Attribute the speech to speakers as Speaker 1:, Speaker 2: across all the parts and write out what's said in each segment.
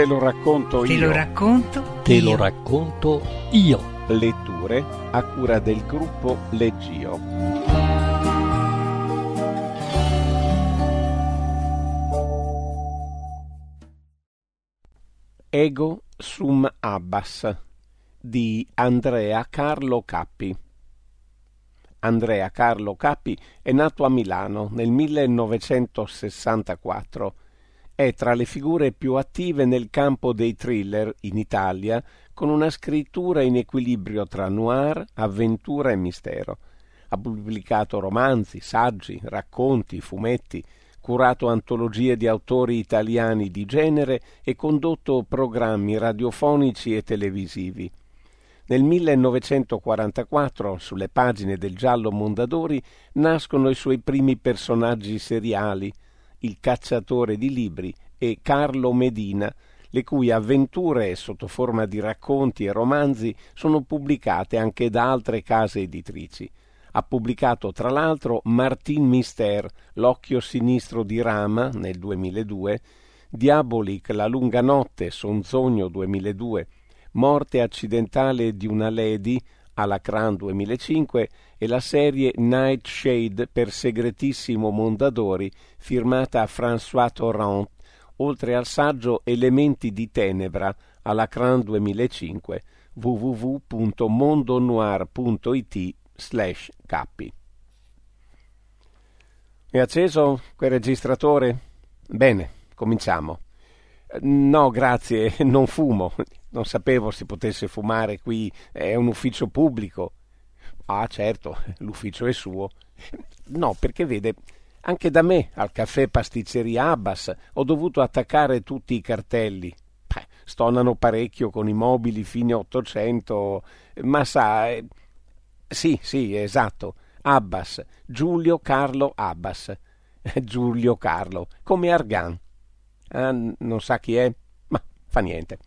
Speaker 1: Te lo racconto
Speaker 2: Te
Speaker 1: io.
Speaker 2: lo racconto.
Speaker 3: Te
Speaker 2: io.
Speaker 3: lo racconto io.
Speaker 1: Letture a cura del gruppo Leggio. Ego sum Abbas di Andrea Carlo Cappi. Andrea Carlo Cappi è nato a Milano nel 1964. È tra le figure più attive nel campo dei thriller in Italia, con una scrittura in equilibrio tra noir, avventura e mistero. Ha pubblicato romanzi, saggi, racconti, fumetti, curato antologie di autori italiani di genere e condotto programmi radiofonici e televisivi. Nel 1944, sulle pagine del giallo Mondadori, nascono i suoi primi personaggi seriali, il cacciatore di libri e Carlo Medina, le cui avventure sotto forma di racconti e romanzi sono pubblicate anche da altre case editrici. Ha pubblicato tra l'altro Martin Mister, L'occhio sinistro di Rama nel 2002, Diabolic, La lunga notte, Sonzogno 2002, Morte accidentale di una lady alla Cran 2005 e la serie Nightshade per segretissimo Mondadori firmata François Torrent, oltre al saggio Elementi di tenebra alla Cran 2005 www.mondonoir.it slash cappi. È acceso quel registratore? Bene, cominciamo. No, grazie, non fumo. Non sapevo si potesse fumare qui, è un ufficio pubblico. Ah, certo, l'ufficio è suo. No, perché vede, anche da me al caffè pasticceria Abbas ho dovuto attaccare tutti i cartelli. Beh, stonano parecchio con i mobili fine Ottocento, ma sa... eh, Sì, sì, esatto. Abbas, Giulio Carlo Abbas. Giulio Carlo, come Argan. Ah, non sa chi è? Ma fa niente.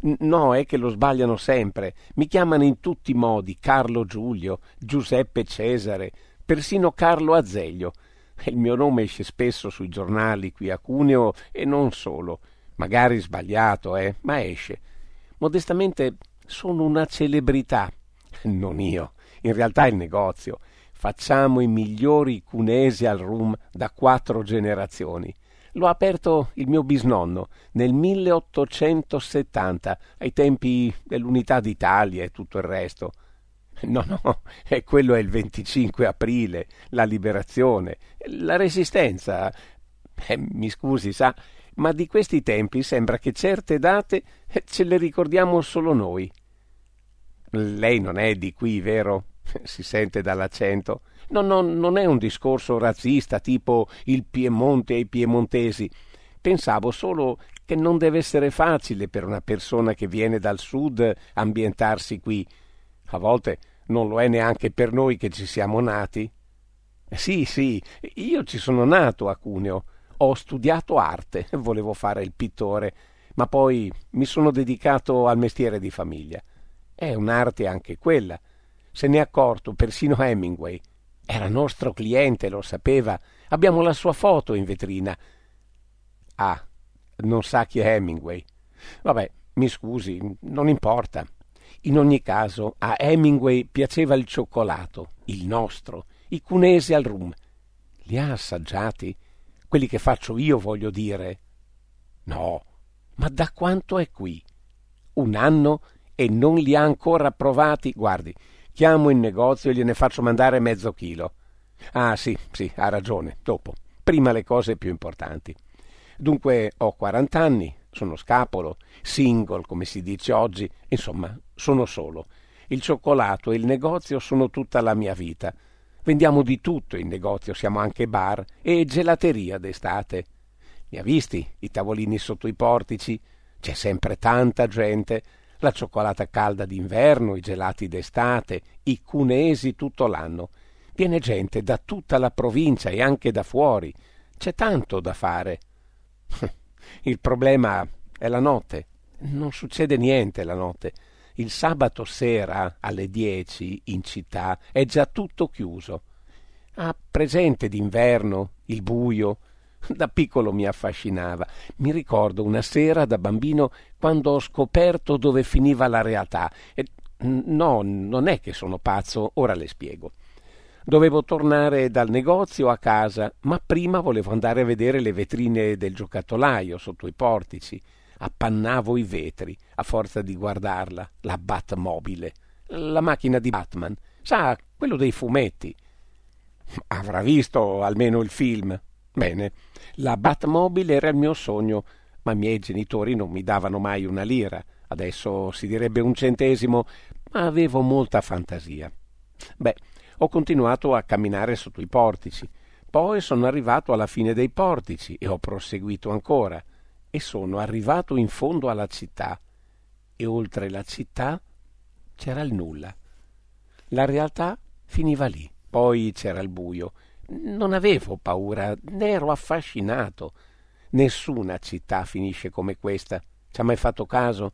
Speaker 1: No, è che lo sbagliano sempre. Mi chiamano in tutti i modi Carlo Giulio, Giuseppe Cesare, persino Carlo Azeglio. Il mio nome esce spesso sui giornali qui a Cuneo e non solo. Magari sbagliato, eh, ma esce. Modestamente sono una celebrità. Non io, in realtà il negozio. Facciamo i migliori cunesi al rum da quattro generazioni. L'ho aperto il mio bisnonno nel 1870, ai tempi dell'Unità d'Italia e tutto il resto. No, no, e quello è il 25 aprile, la liberazione, la resistenza. Eh, mi scusi, sa, ma di questi tempi sembra che certe date ce le ricordiamo solo noi. Lei non è di qui, vero? Si sente dall'accento. No, no, non è un discorso razzista tipo il Piemonte e i piemontesi. Pensavo solo che non deve essere facile per una persona che viene dal sud ambientarsi qui. A volte non lo è neanche per noi che ci siamo nati. Sì, sì, io ci sono nato a Cuneo. Ho studiato arte, volevo fare il pittore, ma poi mi sono dedicato al mestiere di famiglia. È un'arte anche quella. Se n'è accorto persino Hemingway. Era nostro cliente, lo sapeva. Abbiamo la sua foto in vetrina. Ah, non sa chi è Hemingway. Vabbè, mi scusi, non importa. In ogni caso, a Hemingway piaceva il cioccolato, il nostro, i cunesi al rum. Li ha assaggiati? Quelli che faccio io, voglio dire. No, ma da quanto è qui? Un anno e non li ha ancora provati? Guardi, chiamo in negozio e gliene faccio mandare mezzo chilo. Ah, sì, sì, ha ragione, dopo. Prima le cose più importanti. Dunque, ho 40 anni, sono scapolo, single, come si dice oggi, insomma, sono solo. Il cioccolato e il negozio sono tutta la mia vita. Vendiamo di tutto in negozio, siamo anche bar e gelateria d'estate. Mi ha visti i tavolini sotto i portici? C'è sempre tanta gente. La cioccolata calda d'inverno, i gelati d'estate, i cunesi tutto l'anno. Viene gente da tutta la provincia e anche da fuori. C'è tanto da fare. Il problema è la notte. Non succede niente la notte. Il sabato sera alle dieci in città è già tutto chiuso. Ha presente d'inverno il buio? Da piccolo mi affascinava. Mi ricordo una sera da bambino quando ho scoperto dove finiva la realtà. E, no, non è che sono pazzo, ora le spiego. Dovevo tornare dal negozio a casa, ma prima volevo andare a vedere le vetrine del giocattolaio sotto i portici. Appannavo i vetri a forza di guardarla, la Batmobile, la macchina di Batman, sa, quello dei fumetti. Avrà visto almeno il film. Bene, la Batmobile era il mio sogno, ma i miei genitori non mi davano mai una lira. Adesso si direbbe un centesimo, ma avevo molta fantasia. Beh, ho continuato a camminare sotto i portici. Poi sono arrivato alla fine dei portici e ho proseguito ancora. E sono arrivato in fondo alla città. E oltre la città c'era il nulla. La realtà finiva lì. Poi c'era il buio. Non avevo paura, ne ero affascinato. Nessuna città finisce come questa. Ci ha mai fatto caso?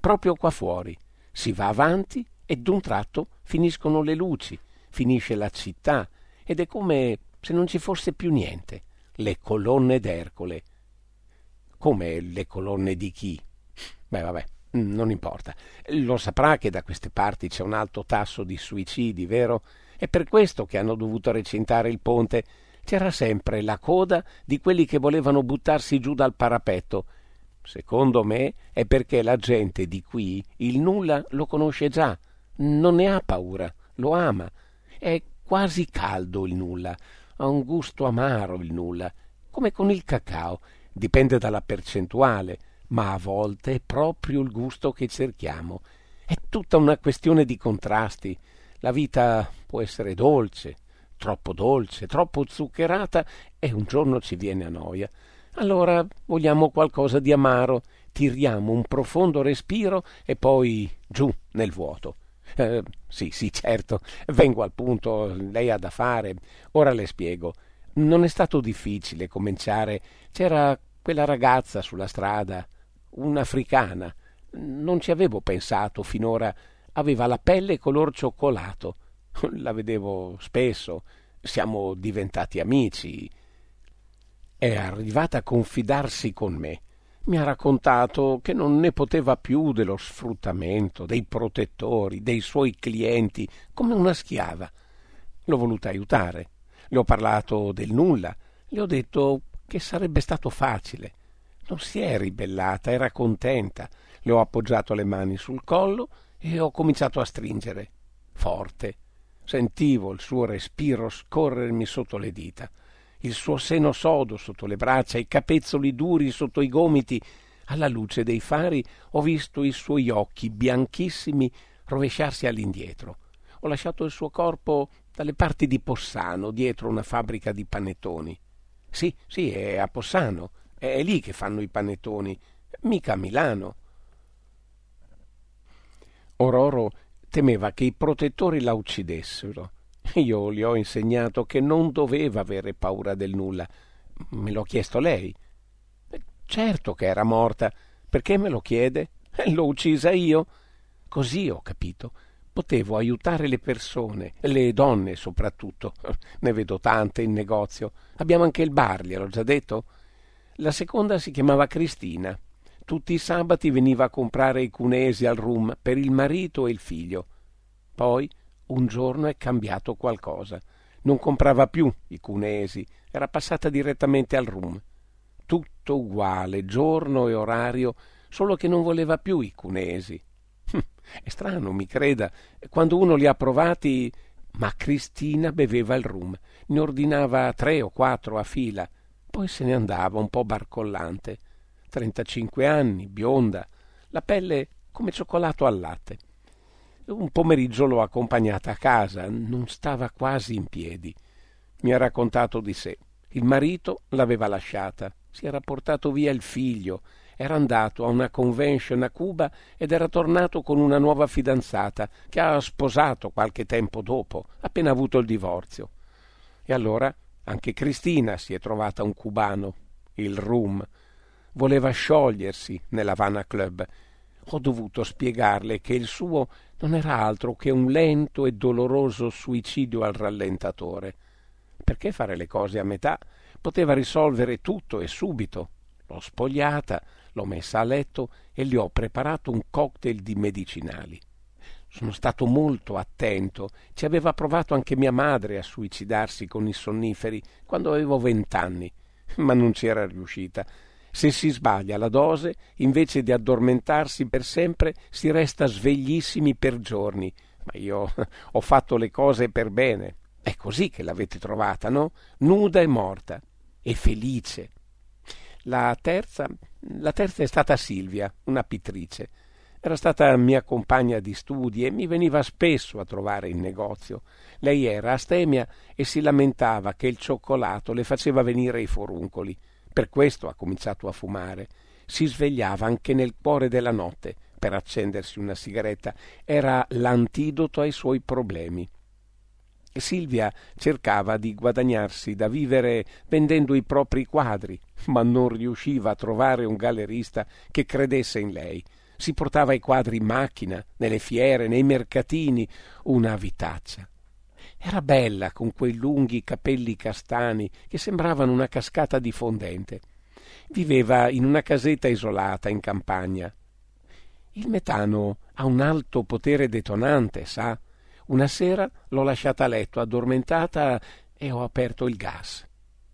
Speaker 1: Proprio qua fuori. Si va avanti e d'un tratto finiscono le luci, finisce la città ed è come se non ci fosse più niente. Le colonne d'Ercole. Come le colonne di chi? Beh, vabbè, non importa. Lo saprà che da queste parti c'è un alto tasso di suicidi, vero? È per questo che hanno dovuto recintare il ponte. C'era sempre la coda di quelli che volevano buttarsi giù dal parapetto. Secondo me è perché la gente di qui il nulla lo conosce già, non ne ha paura, lo ama. È quasi caldo il nulla, ha un gusto amaro il nulla, come con il cacao, dipende dalla percentuale, ma a volte è proprio il gusto che cerchiamo. È tutta una questione di contrasti. La vita può essere dolce, troppo dolce, troppo zuccherata e un giorno ci viene a noia. Allora vogliamo qualcosa di amaro, tiriamo un profondo respiro e poi giù nel vuoto. Eh, sì, sì, certo, vengo al punto, lei ha da fare. Ora le spiego. Non è stato difficile cominciare. C'era quella ragazza sulla strada, un'africana. Non ci avevo pensato finora aveva la pelle color cioccolato. La vedevo spesso, siamo diventati amici. È arrivata a confidarsi con me. Mi ha raccontato che non ne poteva più dello sfruttamento, dei protettori, dei suoi clienti, come una schiava. L'ho voluta aiutare. Le ho parlato del nulla. Le ho detto che sarebbe stato facile. Non si è ribellata, era contenta. Le ho appoggiato le mani sul collo e ho cominciato a stringere, forte. Sentivo il suo respiro scorrermi sotto le dita, il suo seno sodo sotto le braccia, i capezzoli duri sotto i gomiti. Alla luce dei fari ho visto i suoi occhi bianchissimi rovesciarsi all'indietro. Ho lasciato il suo corpo dalle parti di Possano, dietro una fabbrica di panettoni. Sì, sì, è a Possano. È lì che fanno i panettoni, mica a Milano. Ororo temeva che i protettori la uccidessero. Io gli ho insegnato che non doveva avere paura del nulla. Me l'ho chiesto lei. Certo che era morta. Perché me lo chiede? L'ho uccisa io. Così ho capito. Potevo aiutare le persone, le donne soprattutto. Ne vedo tante in negozio. Abbiamo anche il bar, gliel'ho già detto. La seconda si chiamava Cristina tutti i sabati veniva a comprare i cunesi al rum per il marito e il figlio. Poi un giorno è cambiato qualcosa. Non comprava più i cunesi, era passata direttamente al rum. Tutto uguale, giorno e orario, solo che non voleva più i cunesi. Hm, è strano, mi creda, quando uno li ha provati. Ma Cristina beveva il rum, ne ordinava tre o quattro a fila, poi se ne andava un po' barcollante. 35 anni, bionda, la pelle come cioccolato al latte. Un pomeriggio l'ho accompagnata a casa, non stava quasi in piedi. Mi ha raccontato di sé. Il marito l'aveva lasciata, si era portato via il figlio, era andato a una convention a Cuba ed era tornato con una nuova fidanzata che ha sposato qualche tempo dopo, appena avuto il divorzio. E allora anche Cristina si è trovata un cubano, il Rum, voleva sciogliersi nell'Havana Club. Ho dovuto spiegarle che il suo non era altro che un lento e doloroso suicidio al rallentatore. perché fare le cose a metà? Poteva risolvere tutto e subito. L'ho spogliata, l'ho messa a letto e gli ho preparato un cocktail di medicinali. Sono stato molto attento. Ci aveva provato anche mia madre a suicidarsi con i sonniferi quando avevo vent'anni, ma non c'era riuscita. Se si sbaglia la dose, invece di addormentarsi per sempre, si resta sveglissimi per giorni. Ma io ho fatto le cose per bene. È così che l'avete trovata, no? Nuda e morta. E felice. La terza, la terza è stata Silvia, una pittrice. Era stata mia compagna di studi e mi veniva spesso a trovare in negozio. Lei era astemia e si lamentava che il cioccolato le faceva venire i foruncoli. Per questo ha cominciato a fumare. Si svegliava anche nel cuore della notte per accendersi una sigaretta. Era l'antidoto ai suoi problemi. Silvia cercava di guadagnarsi da vivere vendendo i propri quadri, ma non riusciva a trovare un gallerista che credesse in lei. Si portava i quadri in macchina, nelle fiere, nei mercatini, una vitaccia. Era bella con quei lunghi capelli castani che sembravano una cascata di fondente. Viveva in una casetta isolata in campagna. Il metano ha un alto potere detonante, sa? Una sera l'ho lasciata a letto addormentata e ho aperto il gas.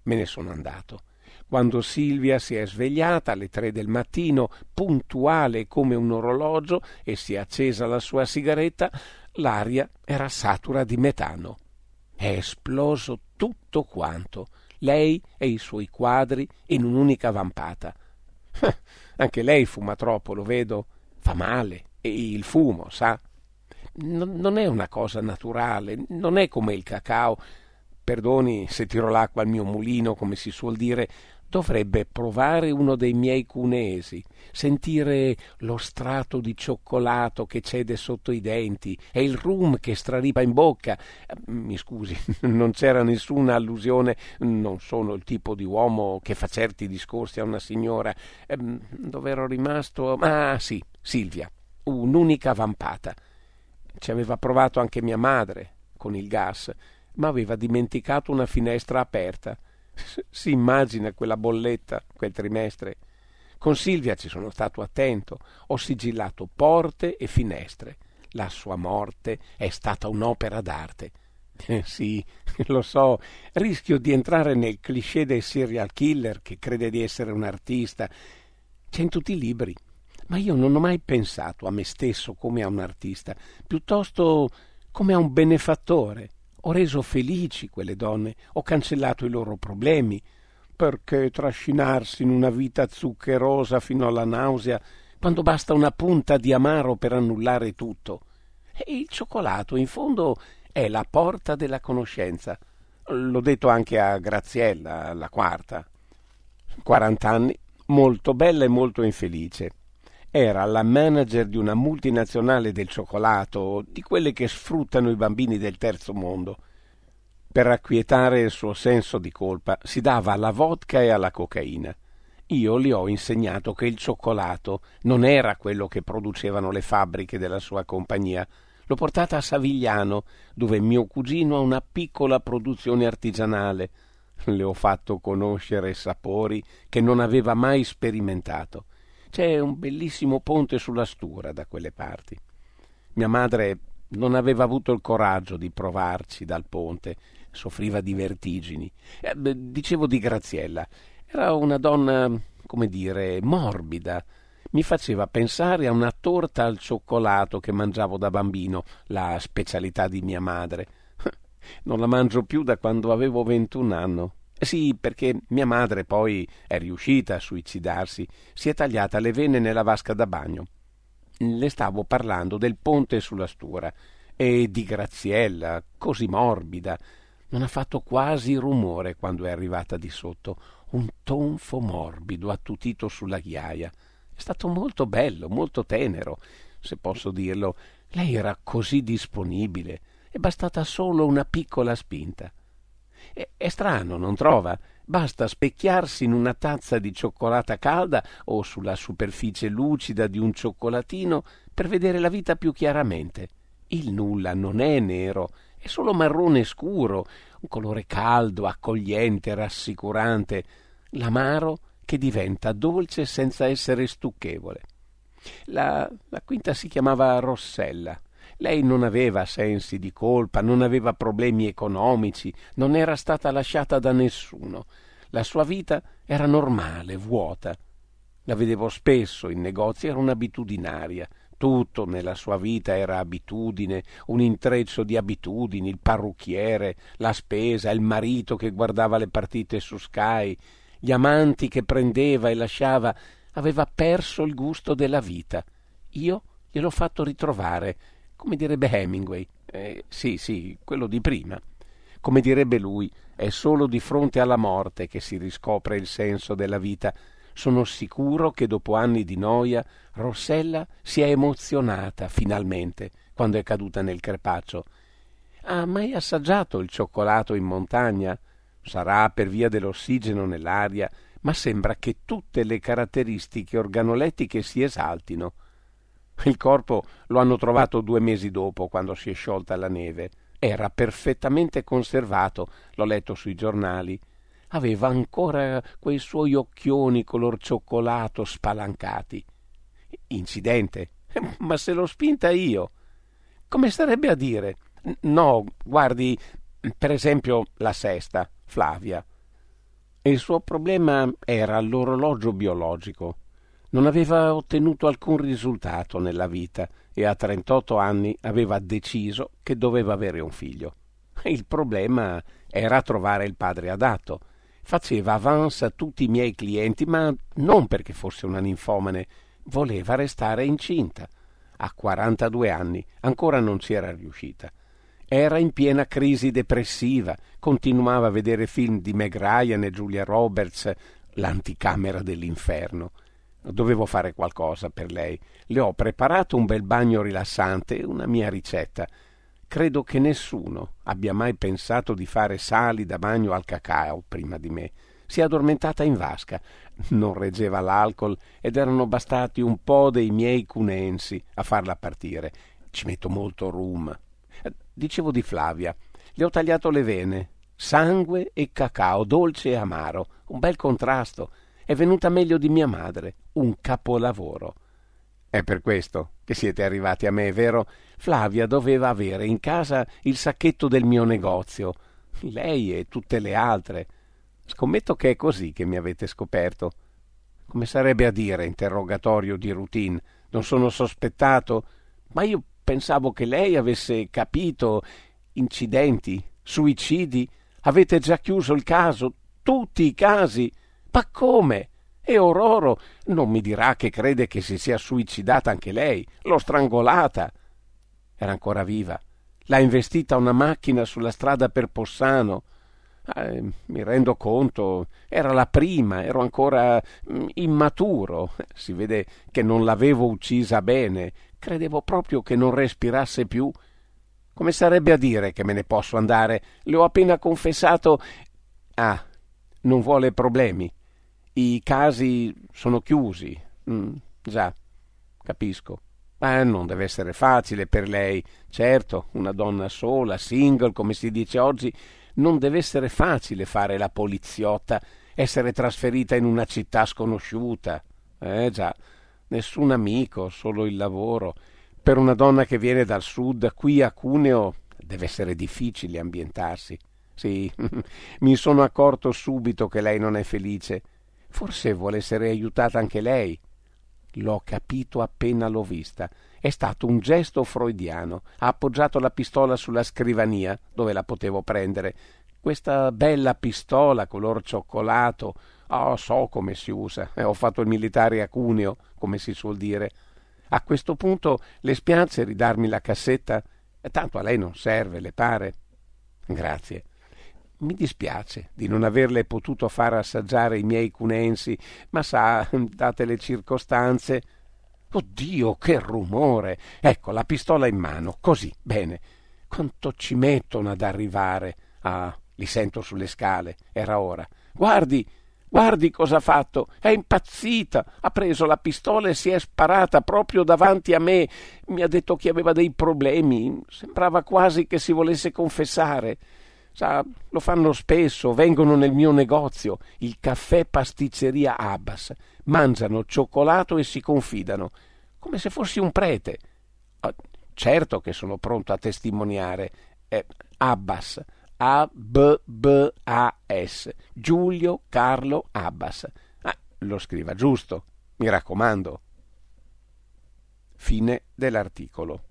Speaker 1: Me ne sono andato. Quando Silvia si è svegliata alle tre del mattino, puntuale come un orologio, e si è accesa la sua sigaretta, l'aria era satura di metano. È esploso tutto quanto, lei e i suoi quadri in un'unica vampata. Anche lei fuma troppo, lo vedo. Fa male. E il fumo, sa? Non, è una cosa naturale, non è come il cacao. Perdoni se tiro l'acqua al mio mulino, come si suol dire, dovrebbe provare uno dei miei cuneesi, sentire lo strato di cioccolato che cede sotto i denti e il rum che straripa in bocca. Mi scusi, non c'era nessuna allusione, non sono il tipo di uomo che fa certi discorsi a una signora. Ehm, dove ero rimasto? Ah, sì, Silvia, un'unica vampata. Ci aveva provato anche mia madre con il gas, ma aveva dimenticato una finestra aperta si immagina quella bolletta, quel trimestre. Con Silvia ci sono stato attento, ho sigillato porte e finestre. La sua morte è stata un'opera d'arte. Eh, sì, lo so, rischio di entrare nel cliché del serial killer che crede di essere un artista. C'è in tutti i libri. Ma io non ho mai pensato a me stesso come a un artista, piuttosto come a un benefattore. Ho reso felici quelle donne, ho cancellato i loro problemi. Perché trascinarsi in una vita zuccherosa fino alla nausea quando basta una punta di amaro per annullare tutto? E il cioccolato, in fondo, è la porta della conoscenza. L'ho detto anche a Graziella, la quarta. Quarant'anni, molto bella e molto infelice. Era la manager di una multinazionale del cioccolato, di quelle che sfruttano i bambini del terzo mondo. Per acquietare il suo senso di colpa si dava alla vodka e alla cocaina. Io le ho insegnato che il cioccolato non era quello che producevano le fabbriche della sua compagnia. L'ho portata a Savigliano, dove mio cugino ha una piccola produzione artigianale. Le ho fatto conoscere sapori che non aveva mai sperimentato. C'è un bellissimo ponte sulla Stura da quelle parti. Mia madre non aveva avuto il coraggio di provarci dal ponte, soffriva di vertigini. Eh, dicevo di Graziella, era una donna, come dire, morbida. Mi faceva pensare a una torta al cioccolato che mangiavo da bambino, la specialità di mia madre. Non la mangio più da quando avevo 21 anni. Sì, perché mia madre poi è riuscita a suicidarsi, si è tagliata le vene nella vasca da bagno. Le stavo parlando del ponte sulla stura e di Graziella, così morbida. Non ha fatto quasi rumore quando è arrivata di sotto, un tonfo morbido attutito sulla ghiaia. È stato molto bello, molto tenero, se posso dirlo. Lei era così disponibile, è bastata solo una piccola spinta. È, è strano, non trova? Basta specchiarsi in una tazza di cioccolata calda o sulla superficie lucida di un cioccolatino per vedere la vita più chiaramente. Il nulla non è nero, È solo marrone scuro, un colore caldo, accogliente, rassicurante, l'amaro che diventa dolce senza essere stucchevole. La, la quinta si chiamava Rossella. Lei non aveva sensi di colpa, non aveva problemi economici, non era stata lasciata da nessuno. La sua vita era normale, vuota. La vedevo spesso in negozi, era un'abitudinaria. Tutto nella sua vita era abitudine, un intreccio di abitudini, il parrucchiere, la spesa, il marito che guardava le partite su Sky, gli amanti che prendeva e lasciava, aveva perso il gusto della vita. Io gliel'ho fatto ritrovare, come direbbe Hemingway. Eh, sì, sì, quello di prima. Come direbbe lui, è solo di fronte alla morte che si riscopre il senso della vita. Sono sicuro che dopo anni di noia Rossella si è emozionata finalmente quando è caduta nel crepaccio. Ha mai assaggiato il cioccolato in montagna? Sarà per via dell'ossigeno nell'aria, ma sembra che tutte le caratteristiche organolettiche si esaltino. Il corpo lo hanno trovato due mesi dopo, quando si è sciolta la neve. Era perfettamente conservato, l'ho letto sui giornali. Aveva ancora quei suoi occhioni color cioccolato spalancati. Incidente. Ma se l'ho spinta io. Come starebbe a dire? No, guardi, per esempio la sesta, Flavia. Il suo problema era l'orologio biologico. Non aveva ottenuto alcun risultato nella vita e a 38 anni aveva deciso che doveva avere un figlio. Il problema era trovare il padre adatto. Faceva avance a tutti i miei clienti, ma non perché fosse una ninfomane, voleva restare incinta. A 42 anni ancora non ci era riuscita. Era in piena crisi depressiva, continuava a vedere film di Meg Ryan e Julia Roberts, l'anticamera dell'inferno. Dovevo fare qualcosa per lei. Le ho preparato un bel bagno rilassante, una mia ricetta. Credo che nessuno abbia mai pensato di fare sali da bagno al cacao prima di me. Si è addormentata in vasca, non reggeva l'alcol ed erano bastati un po' dei miei cunensi a farla partire. Ci metto molto rum. Dicevo di Flavia. Le ho tagliato le vene. Sangue e cacao, dolce e amaro. Un bel contrasto. È venuta meglio di mia madre. Un capolavoro. È per questo che siete arrivati a me, vero? Flavia doveva avere in casa il sacchetto del mio negozio. Lei e tutte le altre. Scommetto che è così che mi avete scoperto. Come sarebbe a dire interrogatorio di routine? Non sono sospettato? Ma io pensavo che lei avesse capito. Incidenti, suicidi. Avete già chiuso il caso, tutti i casi. Ma come? E Ororo non mi dirà che crede che si sia suicidata anche lei. L'ho strangolata. Era ancora viva. L'ha investita una macchina sulla strada per Possano. Eh, mi rendo conto, era la prima, ero ancora mm, immaturo. Si vede che non l'avevo uccisa bene. Credevo proprio che non respirasse più. Come sarebbe a dire che me ne posso andare? Le ho appena confessato. Ah, non vuole problemi. I casi sono chiusi. Mm, già, capisco. Ma non deve essere facile per lei. Certo, una donna sola, single, come si dice oggi, non deve essere facile fare la poliziotta, essere trasferita in una città sconosciuta. Eh già, nessun amico, solo il lavoro. Per una donna che viene dal sud, qui a Cuneo, deve essere difficile ambientarsi. Sì, mi sono accorto subito che lei non è felice. Forse vuole essere aiutata anche lei. L'ho capito appena l'ho vista. È stato un gesto freudiano. Ha appoggiato la pistola sulla scrivania, dove la potevo prendere. Questa bella pistola color cioccolato. Oh, so come si usa. Eh, ho fatto il militare a Cuneo, come si suol dire. A questo punto le spiace ridarmi la cassetta? Tanto a lei non serve, le pare? Grazie. Mi dispiace di non averle potuto far assaggiare i miei cunensi, ma sa, date le circostanze. Oddio, che rumore! Ecco, la pistola in mano, così, bene. Quanto ci mettono ad arrivare? Ah, li sento sulle scale, era ora. Guardi, Guardi cosa ha fatto. È impazzita. Ha preso la pistola e si è sparata proprio davanti a me. Mi ha detto che aveva dei problemi. Sembrava quasi che si volesse confessare. Sa, lo fanno spesso, vengono nel mio negozio, il caffè pasticceria Abbas, mangiano cioccolato e si confidano, come se fossi un prete. Ah, certo che sono pronto a testimoniare. Eh, Abbas, a-B-B-A-S. Giulio Carlo Abbas. Ah, lo scriva giusto, mi raccomando. Fine dell'articolo.